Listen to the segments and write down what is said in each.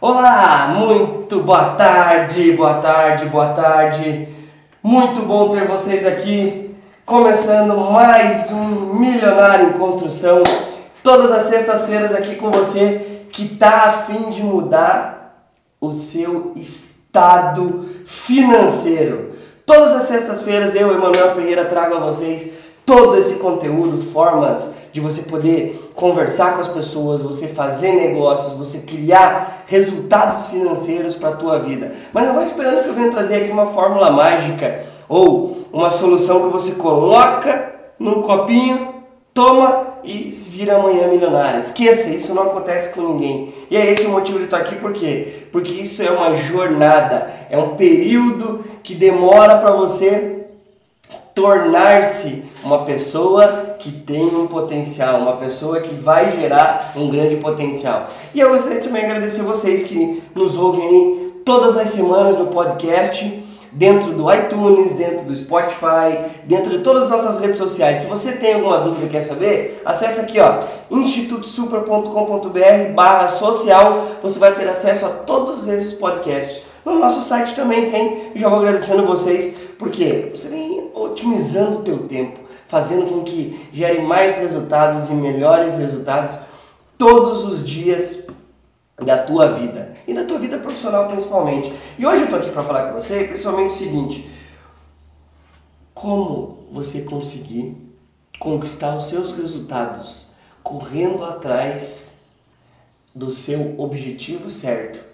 Olá, muito boa tarde, boa tarde, boa tarde. Muito bom ter vocês aqui, começando mais um Milionário em Construção. Todas as sextas-feiras aqui com você que tá a fim de mudar o seu estado financeiro. Todas as sextas-feiras eu, Emanuel Ferreira, trago a vocês todo esse conteúdo, formas de você poder conversar com as pessoas, você fazer negócios, você criar resultados financeiros para a tua vida. Mas não vai esperando que eu venha trazer aqui uma fórmula mágica ou uma solução que você coloca num copinho, toma e vira amanhã milionário. Esqueça, isso não acontece com ninguém. E é esse o motivo de estar aqui, por quê? Porque isso é uma jornada, é um período que demora para você tornar-se uma pessoa que tem um potencial, uma pessoa que vai gerar um grande potencial. E eu gostaria também de agradecer vocês que nos ouvem aí todas as semanas no podcast, dentro do iTunes, dentro do Spotify, dentro de todas as nossas redes sociais. Se você tem alguma dúvida quer saber, acesse aqui ó, institutosupra.com.br barra social, você vai ter acesso a todos esses podcasts. No nosso site também tem, já vou agradecendo vocês, porque você vem otimizando o teu tempo, fazendo com que gere mais resultados e melhores resultados todos os dias da tua vida e da tua vida profissional principalmente. E hoje eu estou aqui para falar com você principalmente o seguinte: como você conseguir conquistar os seus resultados correndo atrás do seu objetivo certo.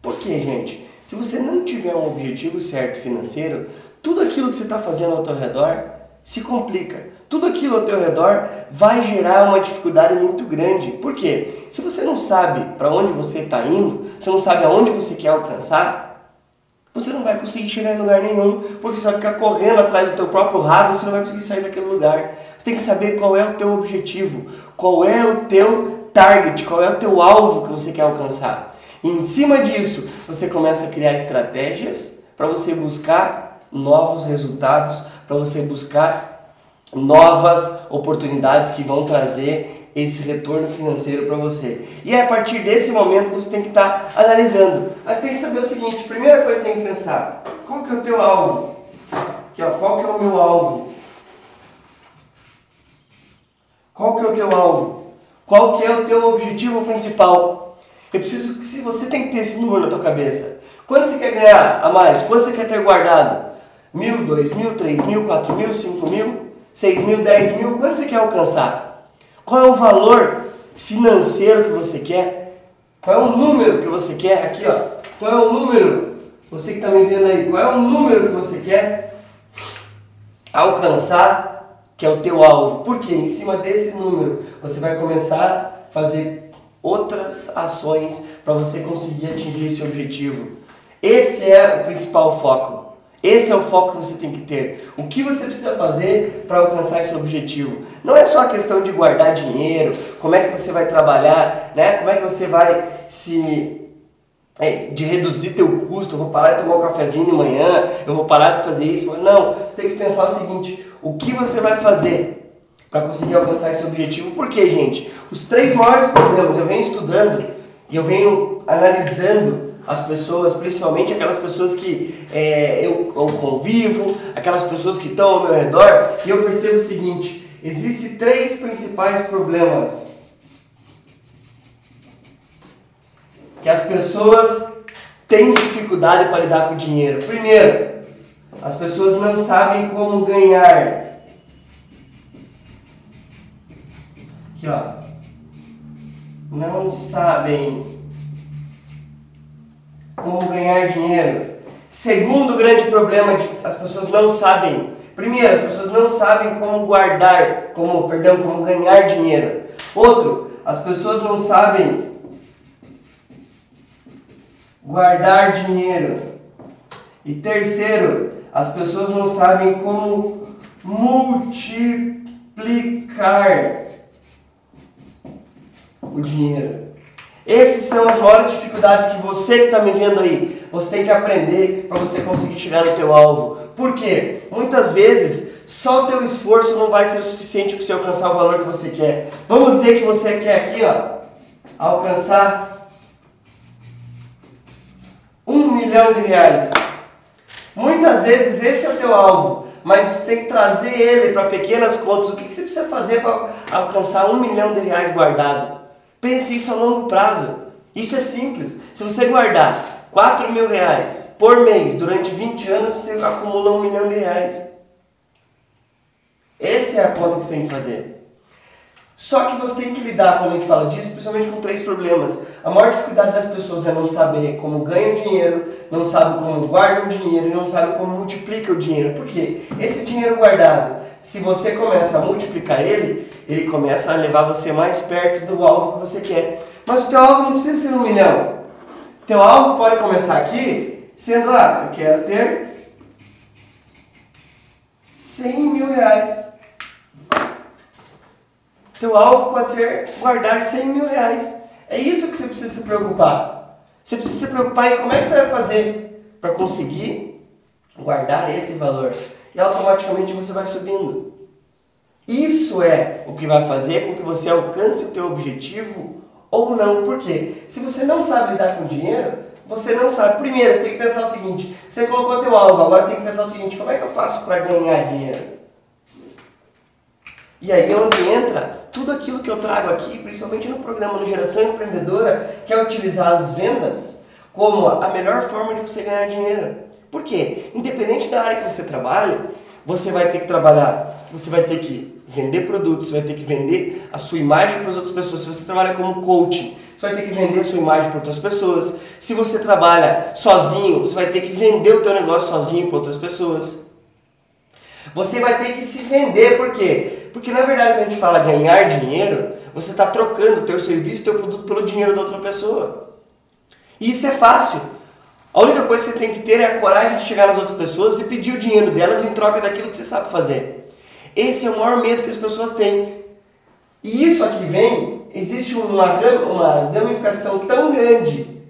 Por quê, gente? Se você não tiver um objetivo certo financeiro, tudo aquilo que você está fazendo ao teu redor se complica. Tudo aquilo ao teu redor vai gerar uma dificuldade muito grande. Por quê? Se você não sabe para onde você está indo, você não sabe aonde você quer alcançar, você não vai conseguir chegar em lugar nenhum, porque você vai ficar correndo atrás do teu próprio rabo, você não vai conseguir sair daquele lugar. Você tem que saber qual é o teu objetivo, qual é o teu target, qual é o teu alvo que você quer alcançar. E em cima disso, você começa a criar estratégias para você buscar novos resultados, para você buscar novas oportunidades que vão trazer esse retorno financeiro para você. E é a partir desse momento que você tem que estar tá analisando. Mas tem que saber o seguinte, primeira coisa que tem que pensar, qual que é o teu alvo? Aqui, ó, qual que é o meu alvo? Qual que é o teu alvo? Qual que é o teu objetivo principal? Eu preciso que se você tem que ter esse número na tua cabeça. Quanto você quer ganhar a mais? Quanto você quer ter guardado? Mil, dois mil, três mil, quatro mil, cinco mil, seis mil, dez mil? Quanto você quer alcançar? Qual é o valor financeiro que você quer? Qual é o número que você quer? Aqui, ó. Qual é o número? Você que está me vendo aí, qual é o número que você quer alcançar, que é o teu alvo? Porque em cima desse número você vai começar a fazer outras ações para você conseguir atingir esse objetivo. Esse é o principal foco. Esse é o foco que você tem que ter. O que você precisa fazer para alcançar esse objetivo? Não é só a questão de guardar dinheiro, como é que você vai trabalhar, né? Como é que você vai se é, de reduzir teu custo, eu vou parar de tomar um cafezinho de manhã, eu vou parar de fazer isso. Não, você tem que pensar o seguinte: o que você vai fazer para conseguir alcançar esse objetivo. Por quê, gente? Os três maiores problemas, eu venho estudando e eu venho analisando as pessoas, principalmente aquelas pessoas que é, eu, eu, convivo, aquelas pessoas que estão ao meu redor, e eu percebo o seguinte: existem três principais problemas que as pessoas têm dificuldade para lidar com o dinheiro. Primeiro, as pessoas não sabem como ganhar Aqui, ó. Não sabem ganhar dinheiro. Segundo grande problema, de, as pessoas não sabem. Primeiro, as pessoas não sabem como guardar, como, perdão, como ganhar dinheiro. Outro, as pessoas não sabem guardar dinheiro. E terceiro, as pessoas não sabem como multiplicar o dinheiro. Essas são as maiores dificuldades que você que está me vendo aí, você tem que aprender para você conseguir chegar no teu alvo. Por quê? Muitas vezes só o teu esforço não vai ser o suficiente para você alcançar o valor que você quer. Vamos dizer que você quer aqui, ó, alcançar milhão de reais. Muitas vezes esse é o teu alvo, mas você tem que trazer ele para pequenas contas. O que, que você precisa fazer para alcançar um milhão de reais guardado? Pense isso a longo prazo. Isso é simples. Se você guardar 4 mil reais por mês durante 20 anos, você acumula um milhão de reais. Essa é a conta que você tem que fazer. Só que você tem que lidar, quando a gente fala disso, principalmente com três problemas. A maior dificuldade das pessoas é não saber como ganham dinheiro, não sabe como guardam dinheiro e não sabe como multiplica o dinheiro. Por quê? Esse dinheiro guardado, se você começa a multiplicar ele, ele começa a levar você mais perto do alvo que você quer. Mas o teu alvo não precisa ser um milhão. O teu alvo pode começar aqui sendo, ah, eu quero ter 100 mil reais. Teu alvo pode ser guardar 100 mil reais. É isso que você precisa se preocupar. Você precisa se preocupar em como é que você vai fazer para conseguir guardar esse valor. E automaticamente você vai subindo. Isso é o que vai fazer com que você alcance o teu objetivo ou não. Por quê? Se você não sabe lidar com dinheiro, você não sabe. Primeiro, você tem que pensar o seguinte: você colocou teu alvo, agora você tem que pensar o seguinte: como é que eu faço para ganhar dinheiro? E aí é onde entra tudo aquilo que eu trago aqui, principalmente no programa no Geração Empreendedora, que é utilizar as vendas como a melhor forma de você ganhar dinheiro. Por quê? Independente da área que você trabalha, você vai ter que trabalhar, você vai ter que vender produtos, você vai ter que vender a sua imagem para as outras pessoas. Se você trabalha como coaching, você vai ter que vender a sua imagem para outras pessoas. Se você trabalha sozinho, você vai ter que vender o teu negócio sozinho para outras pessoas. Você vai ter que se vender, por quê? Porque na verdade quando a gente fala ganhar dinheiro, você está trocando o teu serviço, teu produto pelo dinheiro da outra pessoa. E isso é fácil. A única coisa que você tem que ter é a coragem de chegar nas outras pessoas e pedir o dinheiro delas em troca daquilo que você sabe fazer. Esse é o maior medo que as pessoas têm. E isso aqui vem, existe uma, uma ramificação tão grande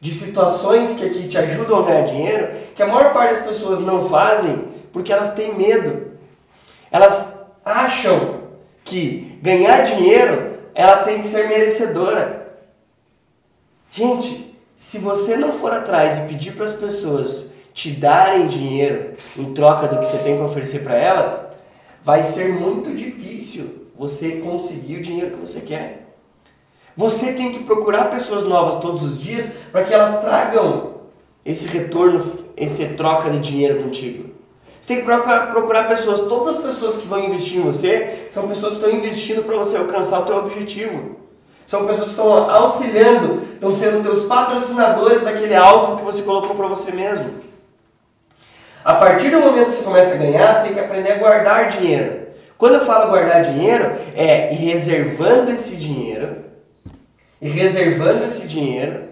de situações que aqui te ajudam a ganhar dinheiro, que a maior parte das pessoas não fazem porque elas têm medo. Elas acham que ganhar dinheiro ela tem que ser merecedora. Gente, se você não for atrás e pedir para as pessoas te darem dinheiro em troca do que você tem para oferecer para elas, vai ser muito difícil você conseguir o dinheiro que você quer. Você tem que procurar pessoas novas todos os dias para que elas tragam esse retorno, esse troca de dinheiro contigo. Você tem que procurar, procurar pessoas, todas as pessoas que vão investir em você são pessoas que estão investindo para você alcançar o teu objetivo. São pessoas que estão auxiliando, estão sendo teus patrocinadores daquele alvo que você colocou para você mesmo. A partir do momento que você começa a ganhar, você tem que aprender a guardar dinheiro. Quando eu falo guardar dinheiro, é ir reservando esse dinheiro, e reservando esse dinheiro,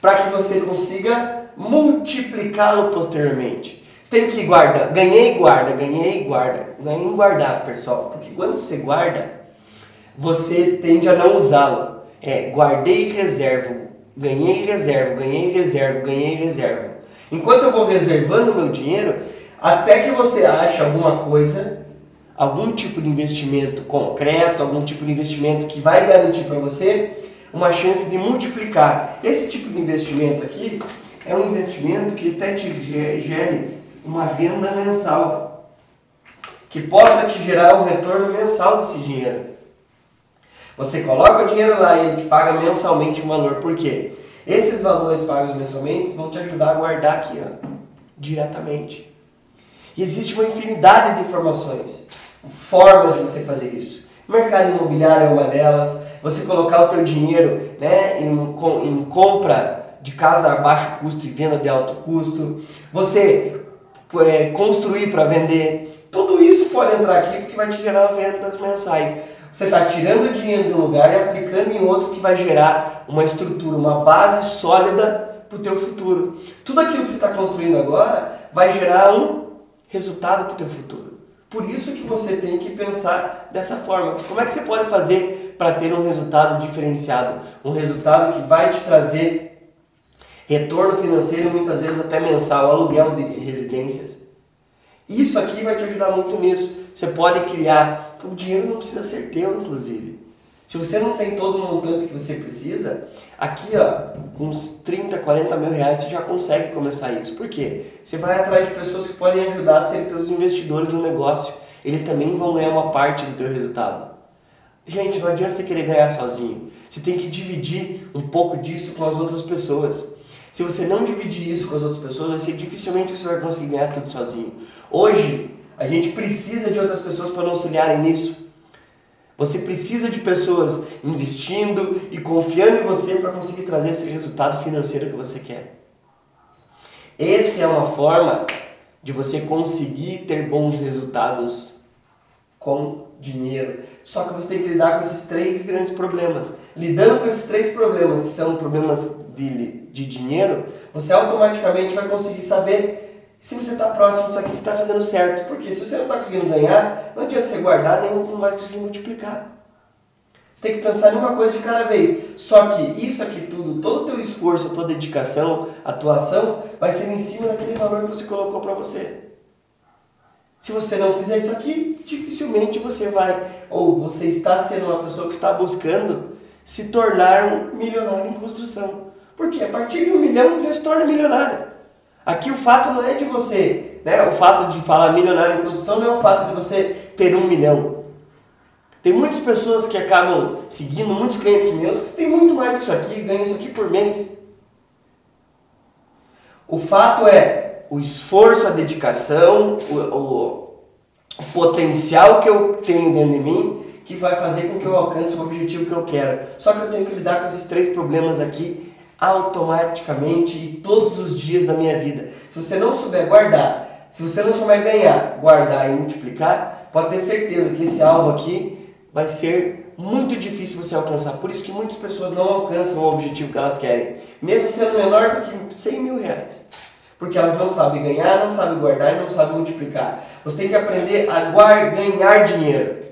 para que você consiga multiplicá-lo posteriormente. Você tem que guardar. Ganhei guarda, ganhei guarda. Não é em guardar, pessoal. Porque quando você guarda, você tende a não usá-lo. É, guardei reservo. Ganhei reservo, ganhei reservo, ganhei reservo. Enquanto eu vou reservando meu dinheiro, até que você ache alguma coisa, algum tipo de investimento concreto, algum tipo de investimento que vai garantir para você uma chance de multiplicar. Esse tipo de investimento aqui é um investimento que até te gere uma renda mensal que possa te gerar um retorno mensal desse dinheiro. Você coloca o dinheiro lá e ele te paga mensalmente um valor. Por quê? Esses valores pagos mensalmente vão te ajudar a guardar aqui, ó, diretamente. E existe uma infinidade de informações, formas de você fazer isso. mercado imobiliário é uma delas. Você colocar o teu dinheiro né, em, em compra de casa a baixo custo e venda de alto custo. Você é, construir para vender. Tudo isso pode entrar aqui porque vai te gerar rendas mensais. Você está tirando dinheiro de um lugar e aplicando em outro que vai gerar uma estrutura, uma base sólida para o teu futuro. Tudo aquilo que você está construindo agora vai gerar um resultado para o teu futuro. Por isso que você tem que pensar dessa forma. Como é que você pode fazer para ter um resultado diferenciado? Um resultado que vai te trazer retorno financeiro muitas vezes até mensal, aluguel de residências. Isso aqui vai te ajudar muito nisso. Você pode criar, o dinheiro não precisa ser teu, inclusive. Se você não tem todo o montante que você precisa, aqui ó, com uns 30, 40 mil reais você já consegue começar isso. Por quê? Você vai atrás de pessoas que podem ajudar a ser teus investidores no negócio. Eles também vão ganhar uma parte do teu resultado. Gente, não adianta você querer ganhar sozinho. Você tem que dividir um pouco disso com as outras pessoas. Se você não dividir isso com as outras pessoas, ser dificilmente você vai conseguir ganhar tudo sozinho. Hoje, a gente precisa de outras pessoas para nos auxiliarem nisso. Você precisa de pessoas investindo e confiando em você para conseguir trazer esse resultado financeiro que você quer. Essa é uma forma de você conseguir ter bons resultados com dinheiro. Só que você tem que lidar com esses três grandes problemas. Lidando com esses três problemas, que são problemas de, de dinheiro, você automaticamente vai conseguir saber se você está próximo disso aqui, você está fazendo certo. Porque se você não está conseguindo ganhar, não adianta você guardar, nem não vai conseguir multiplicar. Você tem que pensar em uma coisa de cada vez. Só que isso aqui tudo, todo o teu esforço, a tua dedicação, atuação, vai ser em cima daquele valor que você colocou para você. Se você não fizer isso aqui, dificilmente você vai, ou você está sendo uma pessoa que está buscando se tornar um milionário em construção. Porque a partir de um milhão já se torna milionário. Aqui o fato não é de você, né? O fato de falar milionário em construção não é o fato de você ter um milhão. Tem muitas pessoas que acabam seguindo, muitos clientes meus, que têm muito mais que isso aqui, ganham isso aqui por mês. O fato é o esforço, a dedicação, o, o, o potencial que eu tenho dentro de mim que vai fazer com que eu alcance o objetivo que eu quero. Só que eu tenho que lidar com esses três problemas aqui automaticamente e todos os dias da minha vida. Se você não souber guardar, se você não souber ganhar, guardar e multiplicar, pode ter certeza que esse alvo aqui vai ser muito difícil você alcançar. Por isso que muitas pessoas não alcançam o objetivo que elas querem, mesmo sendo menor do que 100 mil reais. Porque elas não sabem ganhar, não sabem guardar e não sabem multiplicar. Você tem que aprender a guardar, ganhar dinheiro.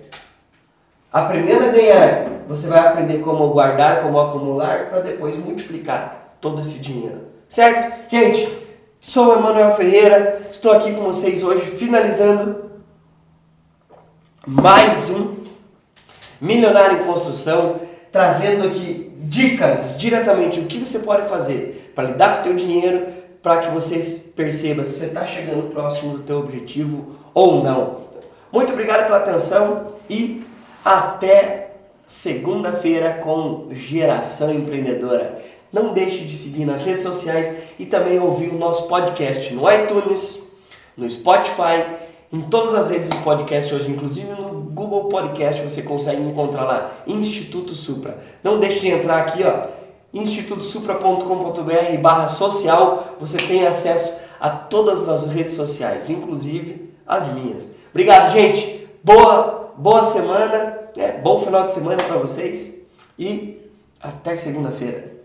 Aprendendo a ganhar, você vai aprender como guardar, como acumular, para depois multiplicar todo esse dinheiro. Certo? Gente, sou o Emanuel Ferreira, estou aqui com vocês hoje, finalizando mais um Milionário em Construção, trazendo aqui dicas diretamente o que você pode fazer para lidar com o teu dinheiro, para que você perceba se você está chegando próximo do teu objetivo ou não. Muito obrigado pela atenção e até segunda-feira com Geração Empreendedora. Não deixe de seguir nas redes sociais e também ouvir o nosso podcast no iTunes, no Spotify, em todas as redes de podcast hoje, inclusive no Google Podcast, você consegue encontrar lá Instituto Supra. Não deixe de entrar aqui, ó, institutosupra.com.br barra social, você tem acesso a todas as redes sociais, inclusive as minhas. Obrigado, gente. Boa, boa semana é, bom final de semana para vocês e até segunda-feira.